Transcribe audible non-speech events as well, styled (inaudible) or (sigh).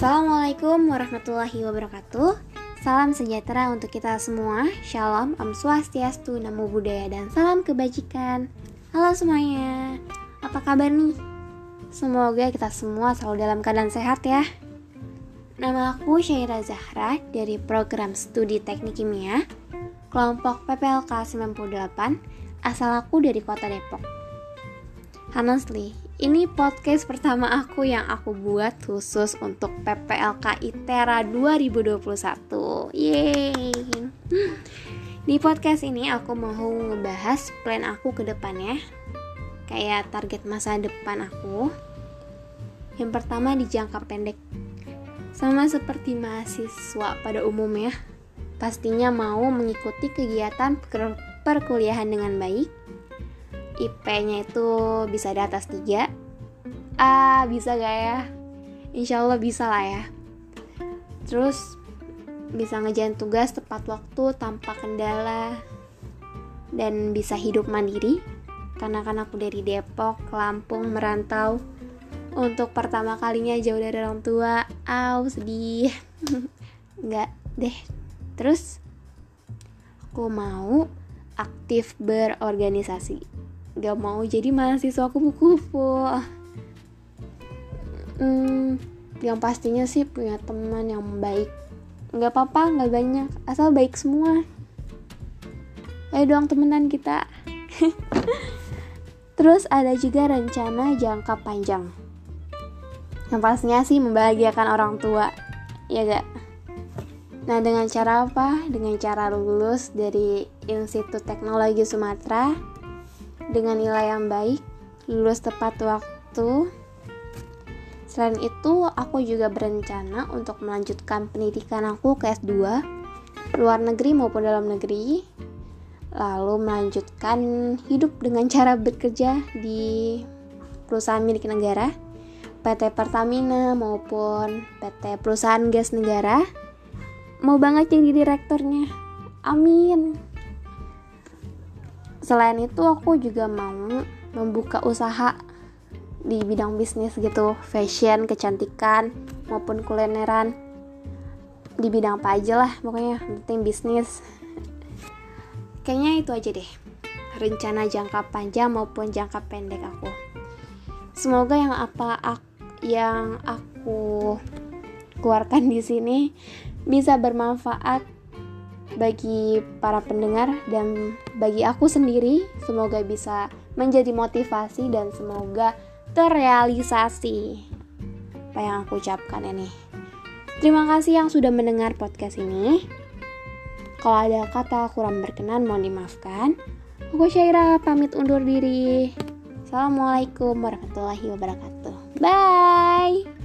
Assalamualaikum warahmatullahi wabarakatuh. Salam sejahtera untuk kita semua. Shalom, Om Swastiastu, Namo Buddhaya, dan salam kebajikan. Halo semuanya. Apa kabar nih? Semoga kita semua selalu dalam keadaan sehat ya. Nama aku Syaira Zahra dari program studi teknik kimia Kelompok PPLK 98 Asal aku dari kota Depok Honestly, ini podcast pertama aku yang aku buat khusus untuk PPLK ITERA 2021. Yeay. Di podcast ini aku mau ngebahas plan aku ke depannya. Kayak target masa depan aku. Yang pertama di jangka pendek. Sama seperti mahasiswa pada umumnya, pastinya mau mengikuti kegiatan perkuliahan dengan baik IP-nya itu bisa di atas 3 Ah bisa gak ya? Insya Allah bisa lah ya. Terus bisa ngejalan tugas tepat waktu tanpa kendala Dan bisa hidup mandiri. Karena kan aku dari Depok, Lampung, merantau. Untuk pertama kalinya jauh dari orang tua. Aw sedih. (laughs) Enggak deh. Terus Aku mau aktif berorganisasi gak mau jadi mahasiswa kupu-kupu. Hmm, yang pastinya sih punya teman yang baik. Nggak apa-apa nggak banyak. Asal baik semua. Ayo doang temenan kita. (laughs) Terus ada juga rencana jangka panjang. Yang pastinya sih membahagiakan orang tua ya gak Nah, dengan cara apa? Dengan cara lulus dari Institut Teknologi Sumatera dengan nilai yang baik, lulus tepat waktu. Selain itu, aku juga berencana untuk melanjutkan pendidikan aku ke S2, luar negeri maupun dalam negeri, lalu melanjutkan hidup dengan (laughs) cara bekerja di perusahaan milik negara, PT Pertamina maupun PT Perusahaan Gas Negara. Mau banget jadi direkturnya. Amin selain itu aku juga mau membuka usaha di bidang bisnis gitu fashion kecantikan maupun kulineran. Di bidang apa aja lah pokoknya penting bisnis. Kayaknya itu aja deh rencana jangka panjang maupun jangka pendek aku. Semoga yang apa ak yang aku keluarkan di sini bisa bermanfaat bagi para pendengar dan bagi aku sendiri semoga bisa menjadi motivasi dan semoga terrealisasi. Apa yang aku ucapkan ini? Terima kasih yang sudah mendengar podcast ini. Kalau ada kata kurang berkenan mohon dimaafkan. Aku Syaira pamit undur diri. Assalamualaikum warahmatullahi wabarakatuh. Bye